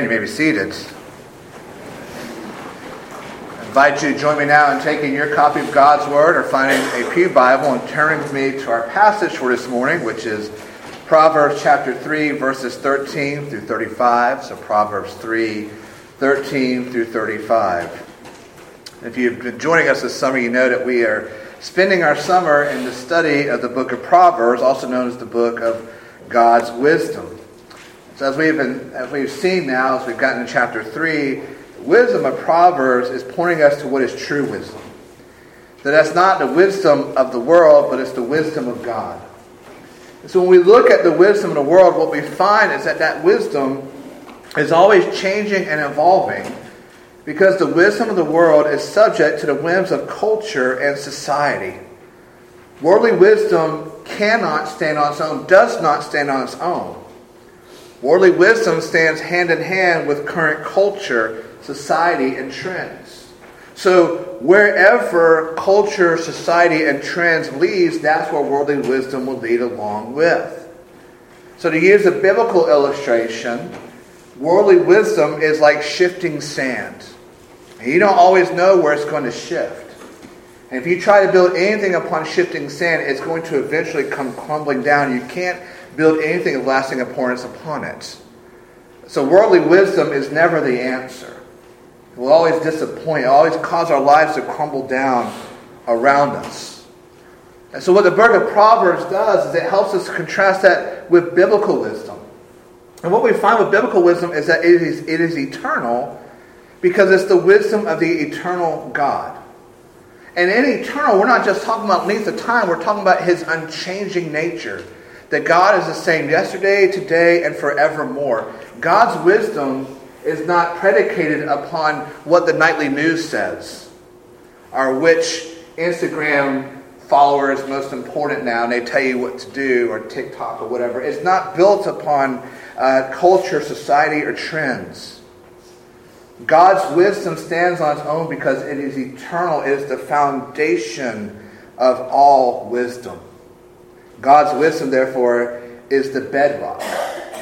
Amen. You may be seated. I invite you to join me now in taking your copy of God's Word or finding a Pew Bible and turning with me to our passage for this morning, which is Proverbs chapter 3, verses 13 through 35. So Proverbs 3, 13 through 35. If you've been joining us this summer, you know that we are spending our summer in the study of the book of Proverbs, also known as the book of God's wisdom. So as we've been, as we've seen now, as we've gotten to chapter three, wisdom of Proverbs is pointing us to what is true wisdom. That that's not the wisdom of the world, but it's the wisdom of God. And so when we look at the wisdom of the world, what we find is that that wisdom is always changing and evolving because the wisdom of the world is subject to the whims of culture and society. Worldly wisdom cannot stand on its own, does not stand on its own. Worldly wisdom stands hand in hand with current culture, society, and trends. So, wherever culture, society, and trends leads, that's where worldly wisdom will lead along with. So, to use a biblical illustration, worldly wisdom is like shifting sand. You don't always know where it's going to shift. And if you try to build anything upon shifting sand, it's going to eventually come crumbling down. You can't build anything of lasting importance upon it. So worldly wisdom is never the answer. It will always disappoint, It will always cause our lives to crumble down around us. And so what the book of Proverbs does is it helps us contrast that with biblical wisdom. And what we find with biblical wisdom is that it is, it is eternal because it's the wisdom of the eternal God. And in eternal, we're not just talking about length of time, we're talking about his unchanging nature that God is the same yesterday, today, and forevermore. God's wisdom is not predicated upon what the nightly news says or which Instagram follower is most important now and they tell you what to do or TikTok or whatever. It's not built upon uh, culture, society, or trends. God's wisdom stands on its own because it is eternal. It is the foundation of all wisdom. God's wisdom, therefore, is the bedrock.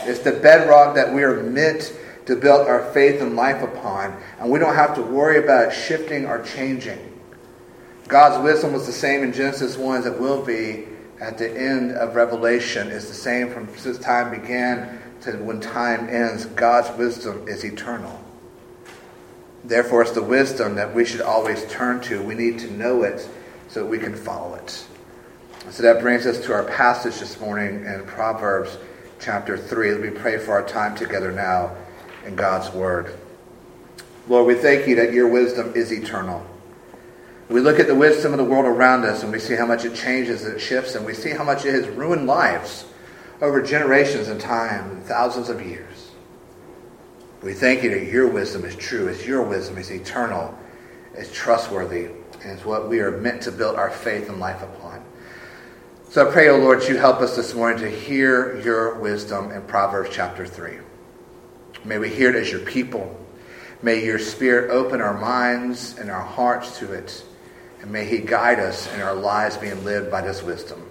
It's the bedrock that we are meant to build our faith and life upon, and we don't have to worry about shifting or changing. God's wisdom was the same in Genesis 1 as it will be at the end of Revelation. It's the same from since time began to when time ends. God's wisdom is eternal. Therefore, it's the wisdom that we should always turn to. We need to know it so that we can follow it. So that brings us to our passage this morning in Proverbs chapter 3. Let me pray for our time together now in God's Word. Lord, we thank you that your wisdom is eternal. We look at the wisdom of the world around us and we see how much it changes and it shifts, and we see how much it has ruined lives over generations and time and thousands of years. We thank you that your wisdom is true, as your wisdom is eternal, is trustworthy, and is what we are meant to build our faith and life upon. So I pray, O oh Lord, you help us this morning to hear your wisdom in Proverbs chapter 3. May we hear it as your people. May your Spirit open our minds and our hearts to it. And may He guide us in our lives being lived by this wisdom.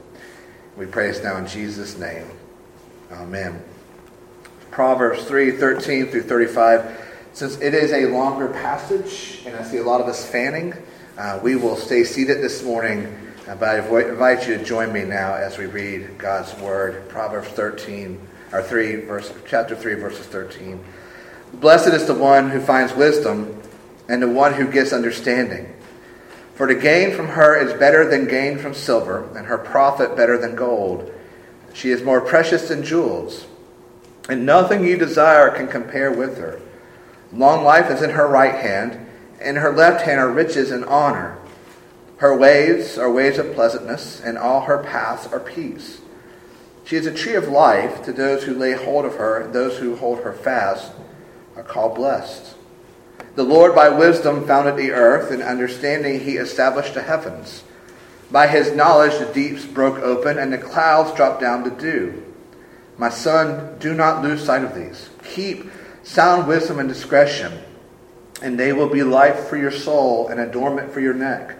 We pray this now in Jesus' name. Amen. Proverbs 3 13 through 35. Since it is a longer passage, and I see a lot of us fanning, uh, we will stay seated this morning but I invite you to join me now as we read God's word, Proverbs 13, or 3, verse, chapter 3, verses 13. Blessed is the one who finds wisdom and the one who gets understanding. For to gain from her is better than gain from silver, and her profit better than gold. She is more precious than jewels, and nothing you desire can compare with her. Long life is in her right hand, and in her left hand are riches and honor. Her ways are ways of pleasantness, and all her paths are peace. She is a tree of life to those who lay hold of her, and those who hold her fast are called blessed. The Lord by wisdom founded the earth, and understanding he established the heavens. By his knowledge the deeps broke open, and the clouds dropped down to dew. My son, do not lose sight of these. Keep sound wisdom and discretion, and they will be life for your soul and adornment for your neck.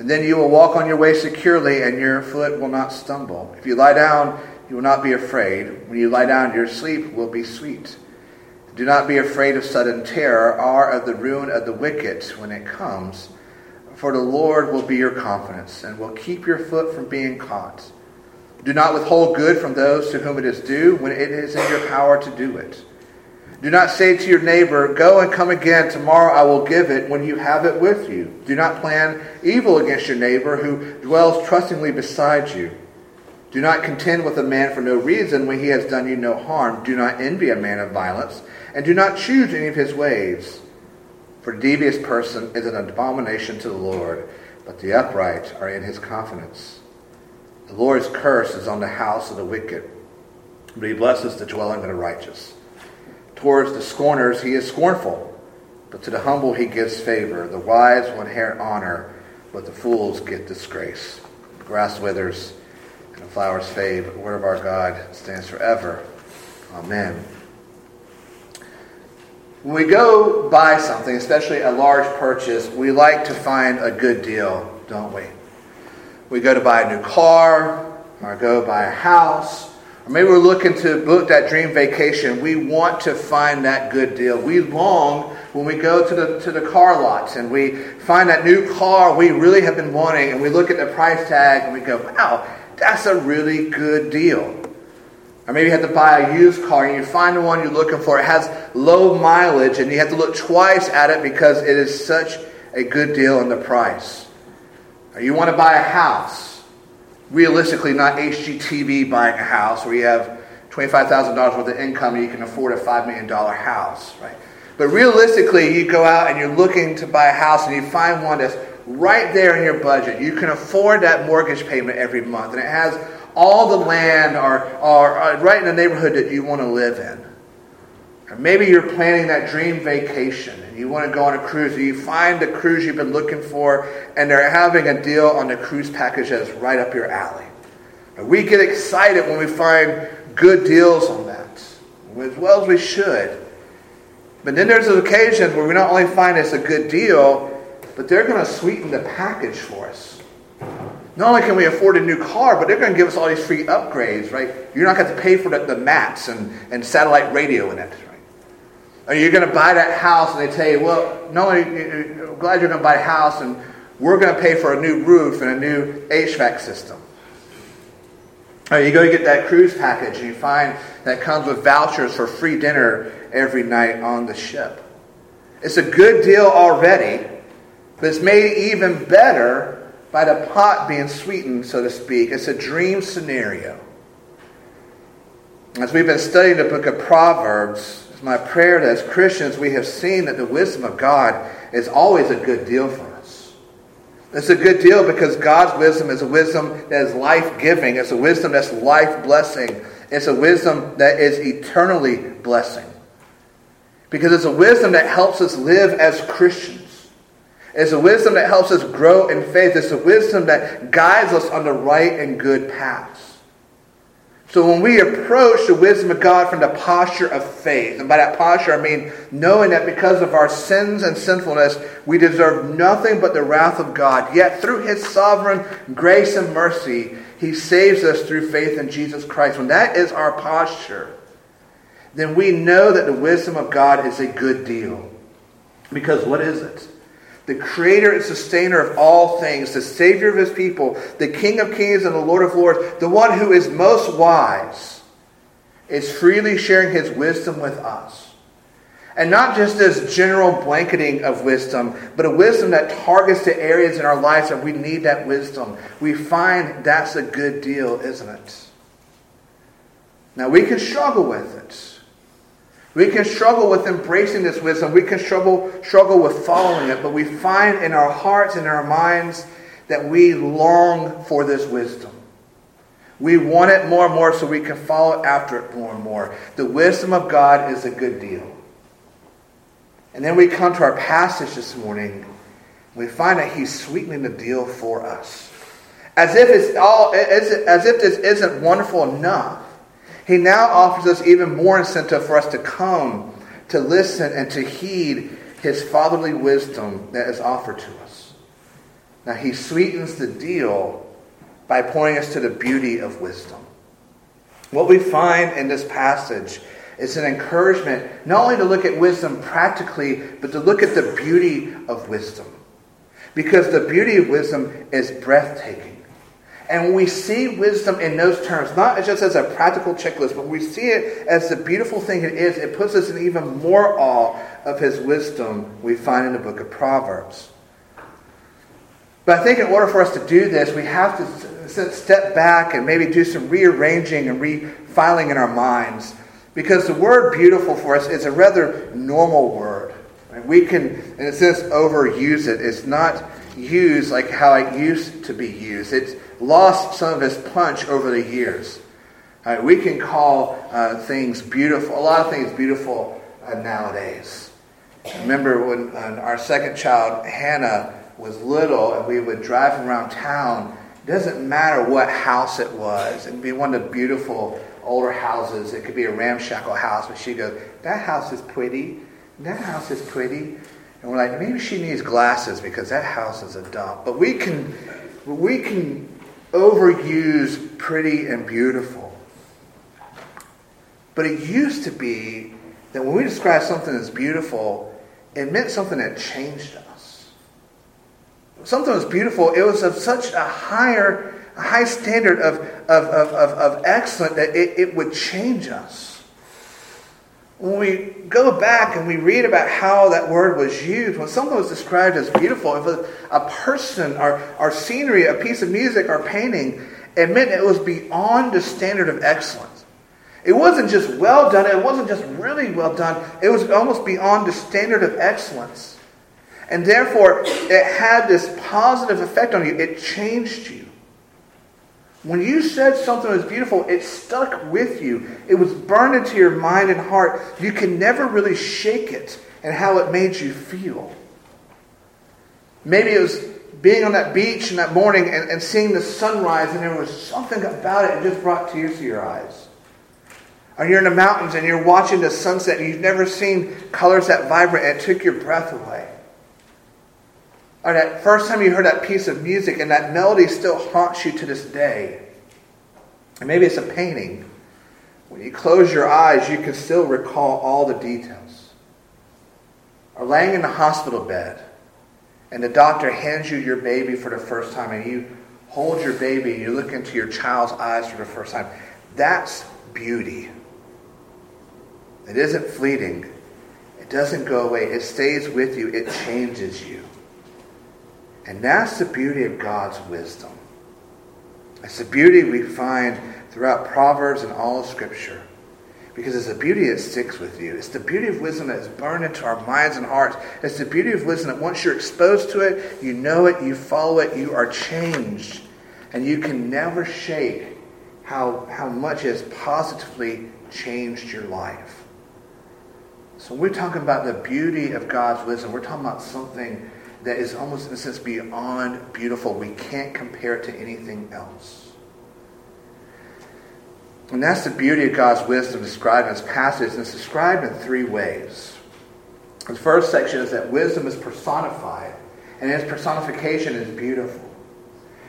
And then you will walk on your way securely, and your foot will not stumble. If you lie down, you will not be afraid. When you lie down, your sleep will be sweet. Do not be afraid of sudden terror or of the ruin of the wicked when it comes, for the Lord will be your confidence and will keep your foot from being caught. Do not withhold good from those to whom it is due when it is in your power to do it. Do not say to your neighbor, Go and come again, tomorrow I will give it when you have it with you. Do not plan evil against your neighbor who dwells trustingly beside you. Do not contend with a man for no reason when he has done you no harm. Do not envy a man of violence, and do not choose any of his ways. For a devious person is an abomination to the Lord, but the upright are in his confidence. The Lord's curse is on the house of the wicked, but he blesses the dwelling of the righteous. Towards the scorners he is scornful, but to the humble he gives favor. The wise will inherit honor, but the fools get disgrace. The grass withers and the flowers fade, but the word of our God stands forever. Amen. When we go buy something, especially a large purchase, we like to find a good deal, don't we? We go to buy a new car, or go buy a house, or maybe we're looking to book that dream vacation. We want to find that good deal. We long when we go to the, to the car lots and we find that new car we really have been wanting and we look at the price tag and we go, wow, that's a really good deal. Or maybe you have to buy a used car and you find the one you're looking for. It has low mileage and you have to look twice at it because it is such a good deal in the price. Or you want to buy a house realistically not HGTV buying a house where you have $25,000 worth of income and you can afford a $5 million house, right? But realistically, you go out and you're looking to buy a house and you find one that's right there in your budget. You can afford that mortgage payment every month and it has all the land or, or, or right in the neighborhood that you want to live in. Or maybe you're planning that dream vacation you want to go on a cruise you find the cruise you've been looking for and they're having a deal on the cruise package that's right up your alley. And we get excited when we find good deals on that, as well as we should. But then there's occasions where we not only find it's a good deal, but they're going to sweeten the package for us. Not only can we afford a new car, but they're going to give us all these free upgrades, right? You're not going to pay for the, the mats and, and satellite radio in it, or you're going to buy that house and they tell you, well, no, I'm glad you're going to buy a house and we're going to pay for a new roof and a new HVAC system. Or you go get that cruise package and you find that comes with vouchers for free dinner every night on the ship. It's a good deal already, but it's made even better by the pot being sweetened, so to speak. It's a dream scenario. As we've been studying the book of Proverbs, it's my prayer that as Christians we have seen that the wisdom of God is always a good deal for us. It's a good deal because God's wisdom is a wisdom that is life giving, it's a wisdom that's life blessing, it's a wisdom that is eternally blessing. Because it's a wisdom that helps us live as Christians. It's a wisdom that helps us grow in faith. It's a wisdom that guides us on the right and good paths. So when we approach the wisdom of God from the posture of faith, and by that posture I mean knowing that because of our sins and sinfulness, we deserve nothing but the wrath of God, yet through his sovereign grace and mercy, he saves us through faith in Jesus Christ. When that is our posture, then we know that the wisdom of God is a good deal. Because what is it? The creator and sustainer of all things, the savior of his people, the king of kings and the lord of lords, the one who is most wise, is freely sharing his wisdom with us. And not just as general blanketing of wisdom, but a wisdom that targets the areas in our lives that we need that wisdom. We find that's a good deal, isn't it? Now, we can struggle with it. We can struggle with embracing this wisdom. We can struggle, struggle with following it, but we find in our hearts and in our minds that we long for this wisdom. We want it more and more so we can follow after it more and more. The wisdom of God is a good deal. And then we come to our passage this morning. We find that he's sweetening the deal for us. As if it's all as, as if this isn't wonderful enough. He now offers us even more incentive for us to come, to listen, and to heed his fatherly wisdom that is offered to us. Now, he sweetens the deal by pointing us to the beauty of wisdom. What we find in this passage It's an encouragement not only to look at wisdom practically, but to look at the beauty of wisdom. Because the beauty of wisdom is breathtaking. And we see wisdom in those terms, not just as a practical checklist, but we see it as the beautiful thing it is, it puts us in even more awe of his wisdom we find in the book of Proverbs. But I think in order for us to do this, we have to step back and maybe do some rearranging and refiling in our minds. Because the word beautiful for us is a rather normal word. We can, in a sense, overuse it. It's not used like how it used to be used. It's lost some of its punch over the years. Right, we can call uh, things beautiful, a lot of things beautiful uh, nowadays. I remember when uh, our second child, Hannah, was little and we would drive around town. It doesn't matter what house it was. It could be one of the beautiful older houses. It could be a ramshackle house. But she goes, that house is pretty. That house is pretty. And we're like, maybe she needs glasses because that house is a dump. But we can, we can overuse pretty and beautiful. But it used to be that when we describe something as beautiful, it meant something that changed us. Something was beautiful, it was of such a higher, a high standard of, of, of, of, of excellence that it, it would change us when we go back and we read about how that word was used, when something was described as beautiful, if a, a person or, or scenery, a piece of music or painting, it meant it was beyond the standard of excellence. It wasn't just well done, it wasn't just really well done, it was almost beyond the standard of excellence. And therefore, it had this positive effect on you. It changed you. When you said something was beautiful, it stuck with you. It was burned into your mind and heart. You can never really shake it and how it made you feel. Maybe it was being on that beach in that morning and, and seeing the sunrise, and there was something about it that just brought tears to your eyes. Or you're in the mountains and you're watching the sunset and you've never seen colors that vibrant and it took your breath away. Or that first time you heard that piece of music and that melody still haunts you to this day. And maybe it's a painting. When you close your eyes, you can still recall all the details. Or laying in the hospital bed, and the doctor hands you your baby for the first time, and you hold your baby and you look into your child's eyes for the first time. That's beauty. It isn't fleeting. It doesn't go away. It stays with you. It changes you. And that's the beauty of God's wisdom. It's the beauty we find throughout Proverbs and all of Scripture. Because it's the beauty that sticks with you. It's the beauty of wisdom that is burned into our minds and hearts. It's the beauty of wisdom that once you're exposed to it, you know it, you follow it, you are changed. And you can never shake how, how much it has positively changed your life. So we're talking about the beauty of God's wisdom, we're talking about something that is almost, in a sense, beyond beautiful. We can't compare it to anything else. And that's the beauty of God's wisdom described in this passage, and it's described in three ways. The first section is that wisdom is personified, and its personification is beautiful.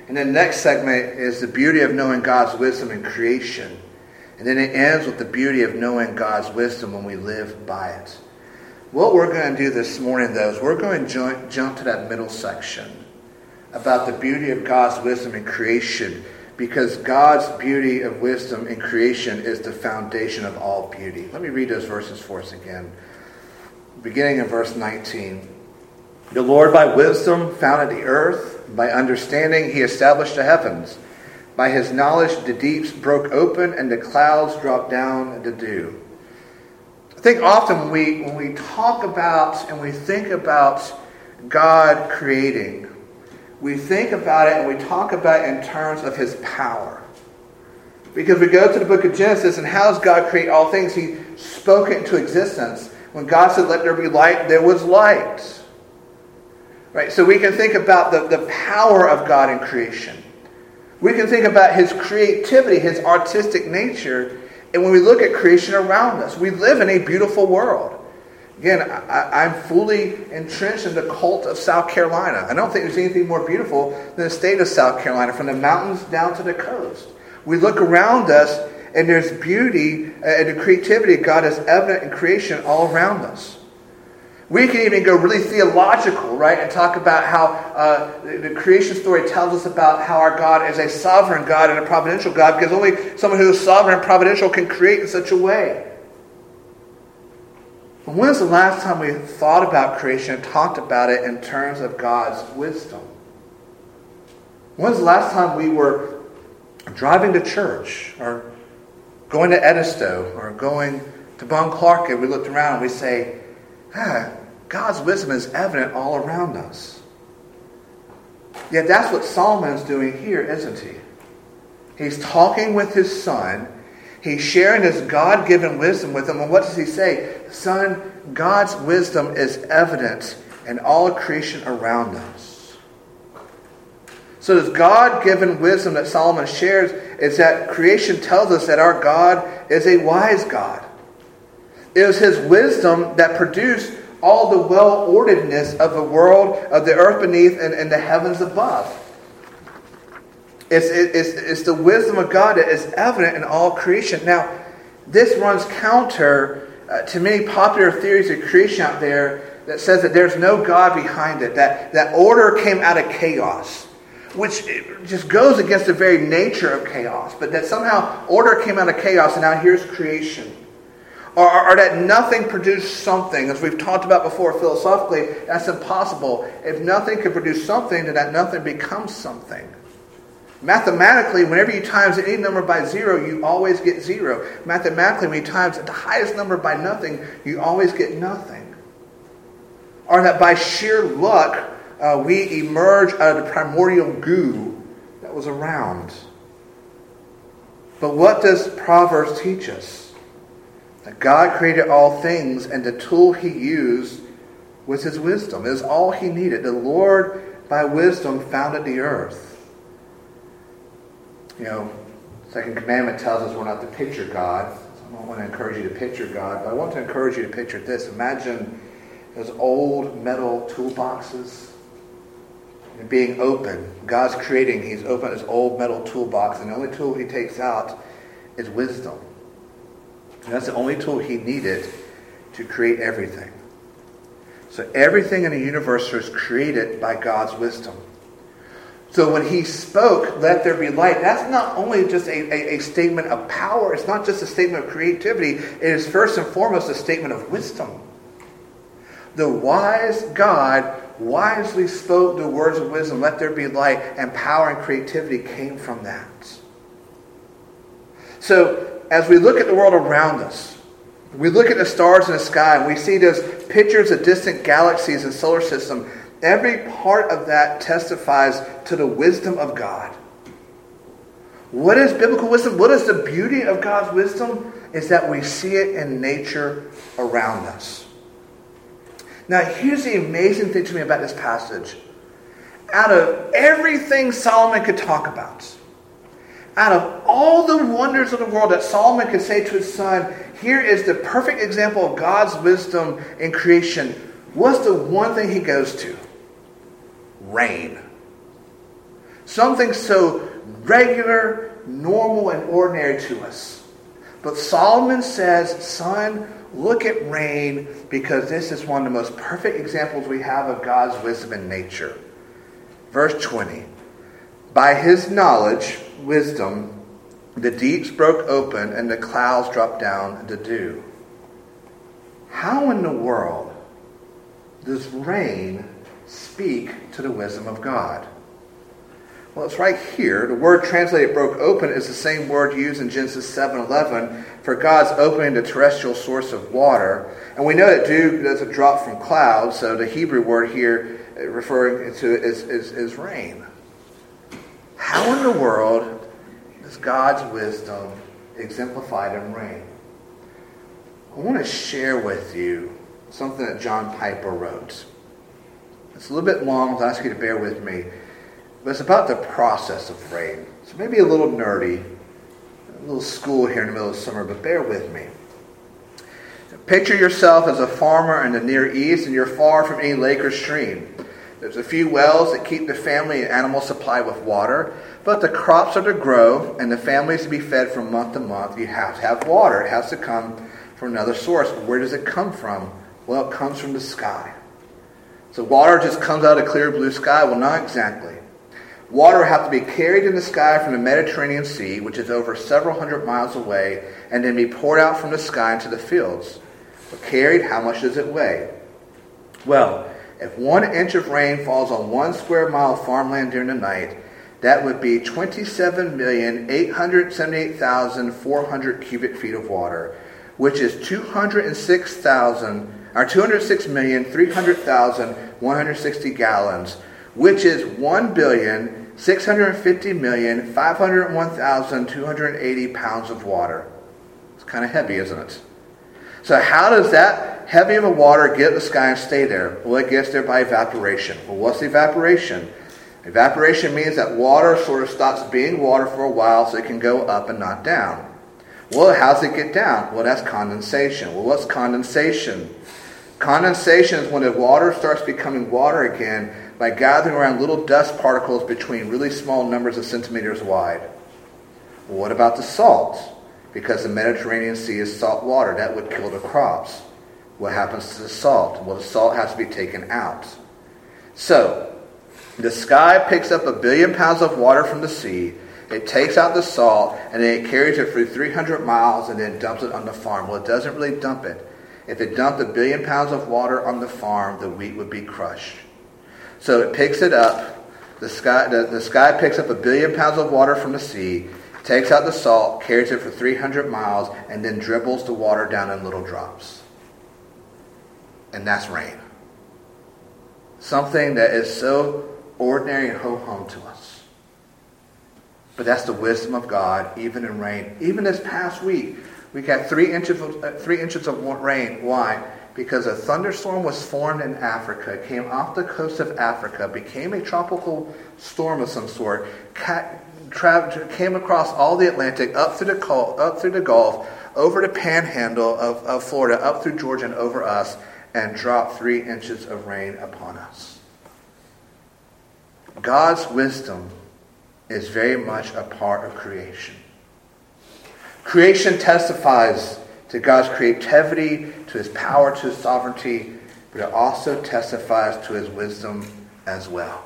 And then the next segment is the beauty of knowing God's wisdom in creation. And then it ends with the beauty of knowing God's wisdom when we live by it. What we're going to do this morning, though, is we're going to jump to that middle section about the beauty of God's wisdom in creation, because God's beauty of wisdom in creation is the foundation of all beauty. Let me read those verses for us again. Beginning in verse 19. The Lord by wisdom founded the earth, by understanding he established the heavens. By his knowledge the deeps broke open, and the clouds dropped down the dew. I think often when we, when we talk about and we think about God creating, we think about it and we talk about it in terms of his power. Because we go to the book of Genesis and how does God create all things? He spoke it into existence. When God said, Let there be light, there was light. Right? So we can think about the, the power of God in creation. We can think about his creativity, his artistic nature, and when we look at creation around us, we live in a beautiful world. Again, I, am fully entrenched in the cult of South Carolina. I don't think there's anything more beautiful than the state of South Carolina, from the mountains down to the coast. We look around us And there's beauty uh, and the creativity of God is evident in creation all around us. We can even go really theological, right, and talk about how uh, the, creation story tells us about how our God is a sovereign God and a providential God, because only someone who is sovereign and providential can create in such a way. When was the last time we thought about creation and talked about it in terms of God's wisdom? When was the last time we were driving to church or going to Edisto or going to Bon Clark and we looked around and we say, ah, God's wisdom is evident all around us. Yet that's what Solomon's doing here, isn't he? He's talking with his son. He's sharing his God given wisdom with him. And what does he say? Son, God's wisdom is evident in all creation around us. So, this God given wisdom that Solomon shares is that creation tells us that our God is a wise God. It was his wisdom that produced all the well orderedness of the world, of the earth beneath, and, and the heavens above. It's, it's, it's the wisdom of God that is evident in all creation. Now, this runs counter uh, to many popular theories of creation out there that says that there's no God behind it, that, that order came out of chaos, which just goes against the very nature of chaos, but that somehow order came out of chaos and now here's creation or, or, that nothing produced something. As we've talked about before philosophically, that's impossible. If nothing can produce something, then that nothing becomes something. Mathematically, whenever you times any number by zero, you always get zero. Mathematically, when you times the highest number by nothing, you always get nothing. Or that by sheer luck, uh, we emerge out of the primordial goo that was around. But what does Proverbs teach us? That God created all things, and the tool he used was his wisdom. It was all he needed. The Lord, by wisdom, founded the earth. You know, Second Commandment tells us we're not to picture God. I don't want to encourage you to picture God, but I want to encourage you to picture this. Imagine those old metal toolboxes being open. God's creating, He's opened this old metal toolbox, and the only tool He takes out is wisdom. And that's the only tool he needed to create everything. So everything in the universe was created by God's wisdom. So when he spoke, let there be light, that's not only just a, a, a, statement of power, it's not just a statement of creativity, it is first and foremost a statement of wisdom. The wise God wisely spoke the words of wisdom, let there be light, and power and creativity came from that. So as we look at the world around us, we look at the stars in the sky and we see those pictures of distant galaxies and solar system. Every part of that testifies to the wisdom of God. What is biblical wisdom? What is the beauty of God's wisdom? Is that we see it in nature around us. Now, here's the amazing thing to me about this passage. Out of everything Solomon could talk about, out of all the wonders of the world that Solomon could say to his son, here is the perfect example of God's wisdom in creation. What's the one thing he goes to? Rain. Something so regular, normal, and ordinary to us. But Solomon says, son, look at rain because this is one of the most perfect examples we have of God's wisdom in nature. Verse 20. By his knowledge, wisdom, the deeps broke open and the clouds dropped down to dew. How in the world does rain speak to the wisdom of God? Well, it's right here. The word translated broke open is the same word used in Genesis 7:11 for God's opening the terrestrial source of water. And we know that dew doesn't drop from clouds, so the Hebrew word here referring to it is, is, is rain. How in the world is God's wisdom exemplified in rain? I want to share with you something that John Piper wrote. It's a little bit long, so I'll ask you to bear with me. But it's about the process of rain. So maybe a little nerdy, a little school here in the middle of summer, but bear with me. Picture yourself as a farmer in the Near East and you're far from any lake or stream. There's a few wells that keep the family and animal supply with water, but the crops are to grow and the family is to be fed from month to month. You have to have water. It has to come from another source. Where does it come from? Well, it comes from the sky. So water just comes out of clear blue sky? Well, not exactly. Water has to be carried in the sky from the Mediterranean Sea, which is over several hundred miles away, and then be poured out from the sky into the fields. But carried, how much does it weigh? Well, if one inch of rain falls on one square mile of farmland during the night, that would be 27,878,400 cubic feet of water, which is 206,000 or 206,300,160 gallons, which is 1 billion 650,501,280 pounds of water. It's kind of heavy, isn't it? So how does that heavy of a water get the sky and stay there? Well, it gets there by evaporation. Well, what's evaporation? Evaporation means that water sort of stops being water for a while so it can go up and not down. Well, how does it get down? Well, that's condensation. Well, what's condensation? Condensation is when the water starts becoming water again by gathering around little dust particles between really small numbers of centimeters wide. Well, what about the salt? Because the Mediterranean Sea is salt water. That would kill the crops. What happens to the salt? Well, the salt has to be taken out. So, the sky picks up a billion pounds of water from the sea. It takes out the salt and then it carries it for 300 miles and then dumps it on the farm. Well, it doesn't really dump it. If it dumped a billion pounds of water on the farm, the wheat would be crushed. So it picks it up. The sky, the, the sky picks up a billion pounds of water from the sea, takes out the salt, carries it for 300 miles, and then dribbles the water down in little drops. And that's rain. Something that is so ordinary and ho hum to us. But that's the wisdom of God, even in rain. Even this past week, we got three inches of, uh, three inches of rain. Why? because a thunderstorm was formed in Africa, came off the coast of Africa, became a tropical storm of some sort, came across all the Atlantic, up through the, up through the Gulf, over the panhandle of, of Florida, up through Georgia and over us, and dropped three inches of rain upon us. God's wisdom is very much a part of creation. Creation testifies to God's creativity, to his power, to his sovereignty, but it also testifies to his wisdom as well.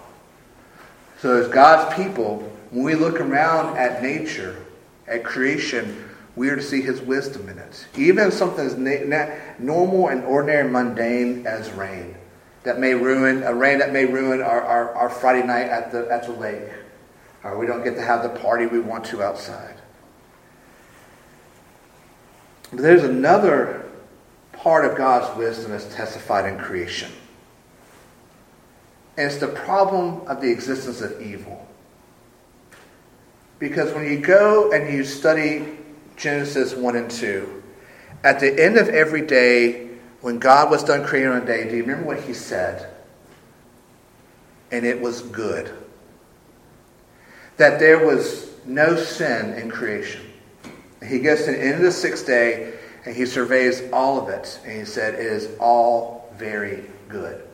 So, as God's people, when we look around at nature, at creation, we are to see his wisdom in it. Even something as na- normal and ordinary and mundane as rain that may ruin, a rain that may ruin our, our, our Friday night at the, at the lake, or we don't get to have the party we want to outside. But there's another part of God's wisdom that's testified in creation. And it's the problem of the existence of evil. Because when you go and you study Genesis 1 and 2, at the end of every day, when God was done creating on a day, do you remember what he said? And it was good. That there was no sin in creation. He gets to the end of the sixth day and he surveys all of it. And he said, It is all very good.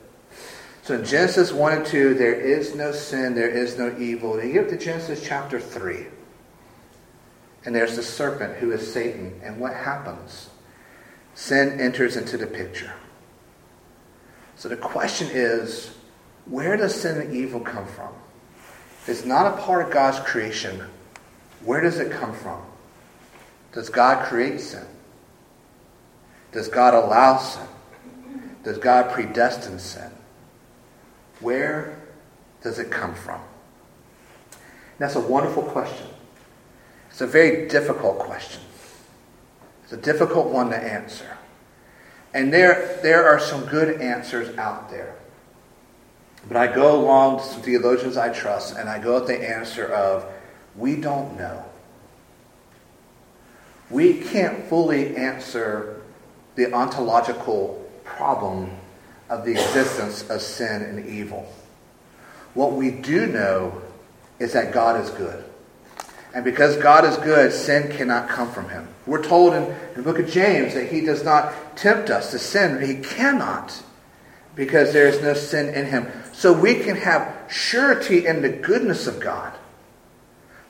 So in Genesis 1 and 2, there is no sin, there is no evil. And you get to Genesis chapter 3. And there's the serpent who is Satan. And what happens? Sin enters into the picture. So the question is where does sin and evil come from? It's not a part of God's creation, where does it come from? Does God create sin? Does God allow sin? Does God predestine sin? Where does it come from? that's a wonderful question. It's a very difficult question. It's a difficult one to answer. And there, there are some good answers out there. But I go along to some theologians I trust, and I go with the answer of, we don't know. We can't fully answer the ontological problem of the existence of sin and evil. What we do know is that God is good. And because God is good, sin cannot come from him. We're told in, in the book of James that he does not tempt us to sin. He cannot. because there is no sin in him. So we can have surety in the goodness of God.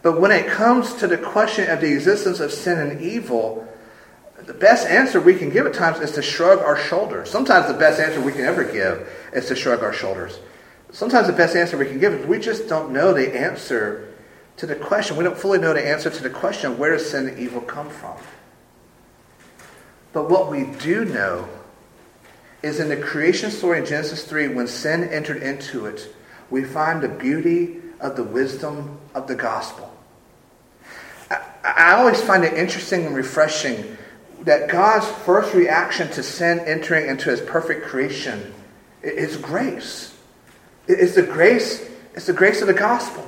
But when it comes to the question of the existence of sin and evil, the best answer we can give at times is to shrug our shoulders. Sometimes the best answer we can ever give is to shrug our shoulders. Sometimes the best answer we can give is we just don't know the answer to the question. We don't fully know the answer to the question where does sin and evil come from? But what we do know is in the creation story in Genesis 3, when sin entered into it, we find the beauty of the wisdom of the gospel. I, I always find it interesting and refreshing that God's first reaction to sin entering into his perfect creation is grace. It's the grace, it's the grace of the gospel.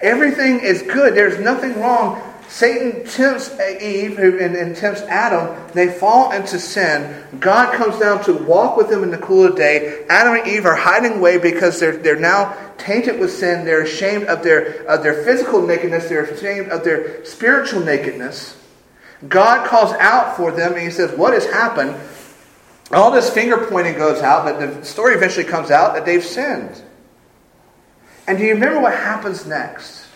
Everything is good. There's nothing wrong Satan tempts Eve and, tempts Adam. They fall into sin. God comes down to walk with them in the cool of day. Adam and Eve are hiding away because they're, they're now tainted with sin. They're ashamed of their, of their physical nakedness. They're ashamed of their spiritual nakedness. God calls out for them and he says, What has happened? All this finger pointing goes out, but the story eventually comes out that they've sinned. And do you remember what happens next?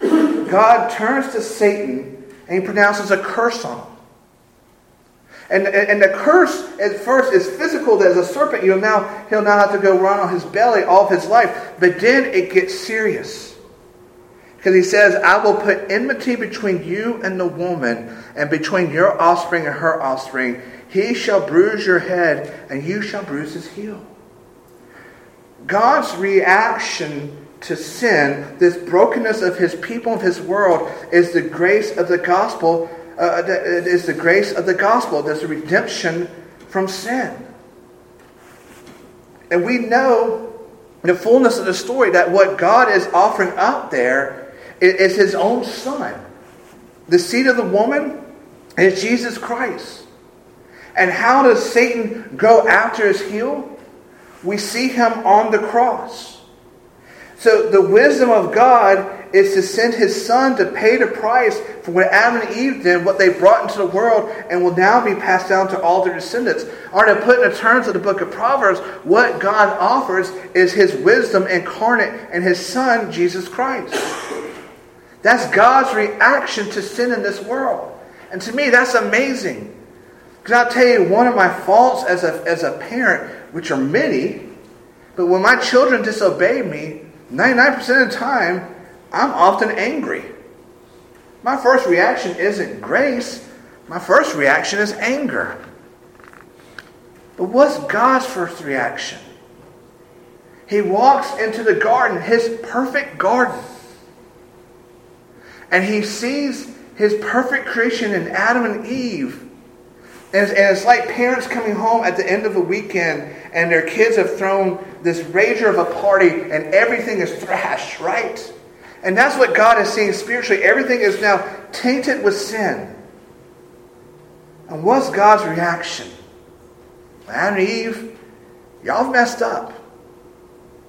God turns to Satan and he pronounces a curse on him. And, and, the curse at first is physical as a serpent. He'll now, he'll now have to go run on his belly all of his life. But then it gets serious. Because he says, I will put enmity between you and the woman, and between your offspring and her offspring. He shall bruise your head, and you shall bruise his heel. God's reaction to sin, this brokenness of his people, of his world, is the grace of the gospel. Uh, it is the grace of the gospel. There's a redemption from sin. And we know the fullness of the story that what God is offering up there is his own son. The seed of the woman is Jesus Christ. And how does Satan go after his heel? We see him on the cross. So the wisdom of God is to send his son to pay the price for what Adam and Eve did, what they brought into the world, and will now be passed down to all their descendants. Or to put in the terms of the book of Proverbs, what God offers is his wisdom incarnate and his son, Jesus Christ. That's God's reaction to sin in this world. And to me, that's amazing. Because I'll tell you, one of my faults as a, as a parent, which are many, but when my children disobey me, 99% of the time, I'm often angry. My first reaction isn't grace, my first reaction is anger. But what's God's first reaction? He walks into the garden, his perfect garden, and he sees his perfect creation in Adam and Eve. And it's, like parents coming home at the end of a weekend and their kids have thrown this rager of a party and everything is thrashed, right? And that's what God is seeing spiritually. Everything is now tainted with sin. And what's God's reaction? Adam and Eve, y'all messed up.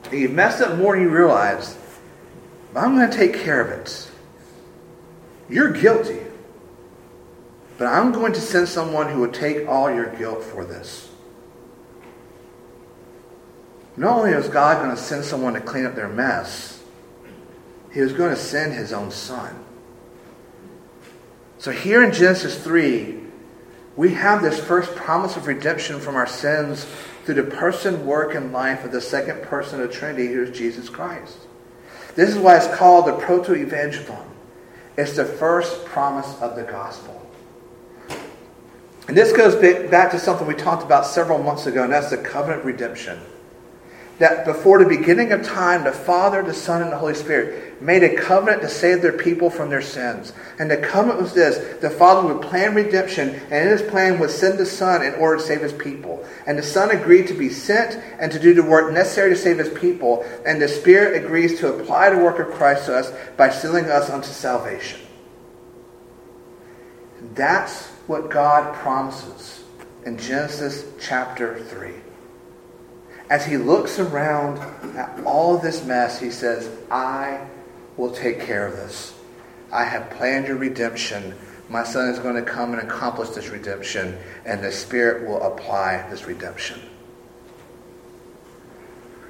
And you've messed up more than you realize. But I'm going to take care of it. You're guilty. But I'm going to send someone who will take all your guilt for this. Not only was God going to send someone to clean up their mess, he was going to send his own son. So here in Genesis 3, we have this first promise of redemption from our sins through the person, work, and life of the second person of the Trinity, who is Jesus Christ. This is why it's called the proto-evangelion. It's the first promise of the gospel. And this goes back to something we talked about several months ago, and that's the covenant redemption that before the beginning of time, the Father, the Son, and the Holy Spirit made a covenant to save their people from their sins. And the covenant was this the Father would plan redemption, and in his plan would send the Son in order to save his people. And the Son agreed to be sent and to do the work necessary to save his people. And the Spirit agrees to apply the work of Christ to us by sealing us unto salvation. That's what God promises in Genesis chapter 3 as he looks around at all this mess, he says, I will take care of this. I have planned your redemption. My son is going to come and accomplish this redemption, and the Spirit will apply this redemption.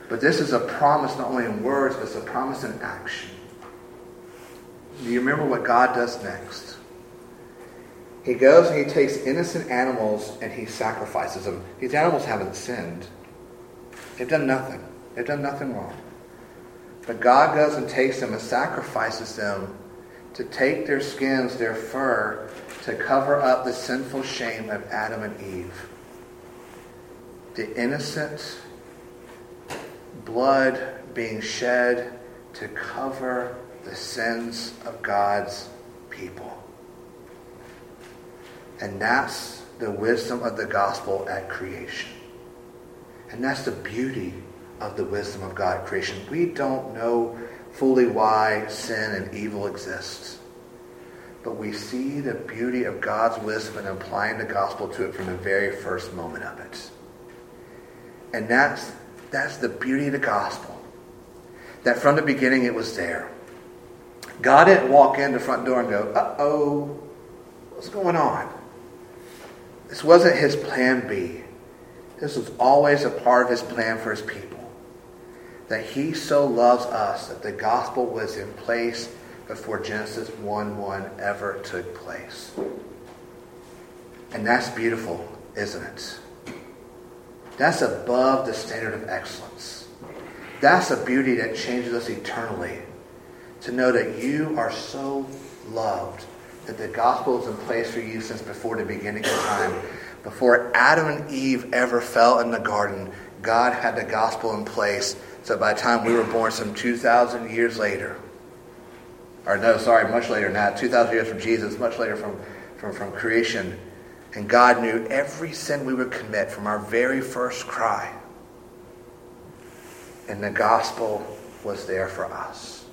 But this is a promise not only in words, but it's a promise in action. Do you remember what God does next? He goes and he takes innocent animals and he sacrifices them. These animals haven't sinned. They've done nothing. They've done nothing wrong. But God goes and takes them and sacrifices them to take their skins, their fur, to cover up the sinful shame of Adam and Eve. The innocent blood being shed to cover the sins of God's people. And that's the wisdom of the gospel at creation. And that's the beauty of the wisdom of God creation. We don't know fully why sin and evil exists. But we see the beauty of God's wisdom in applying the gospel to it from the very first moment of it. And that's, that's the beauty of the gospel. That from the beginning it was there. God didn't walk in the front door and go, uh oh, what's going on? This wasn't his plan B. This was always a part of his plan for his people. That he so loves us that the gospel was in place before Genesis 1 1 ever took place. And that's beautiful, isn't it? That's above the standard of excellence. That's a beauty that changes us eternally. To know that you are so loved that the gospel is in place for you since before the beginning of time. Before Adam and Eve ever fell in the garden, God had the gospel in place. So by the time we were born, some 2,000 years later, or no, sorry, much later that, 2,000 years from Jesus, much later from, from, from creation, and God knew every sin we would commit from our very first cry. And the gospel was there for us.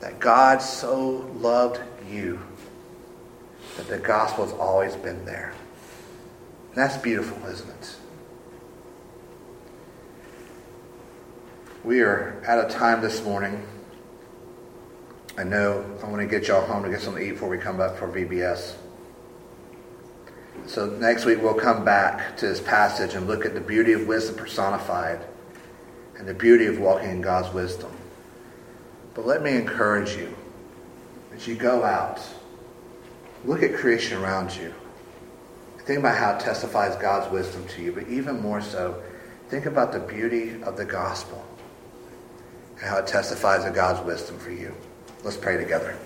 That God so loved you that the gospel has always been there. And that's beautiful, isn't it? We are out of time this morning. I know I want to get y'all home to get something to eat before we come back for VBS. So next week we'll come back to this passage and look at the beauty of wisdom personified and the beauty of walking in God's wisdom. But let me encourage you as you go out, look at creation around you. Think about how it testifies God's wisdom to you, but even more so, think about the beauty of the gospel how it testifies of God's wisdom for you. Let's pray together.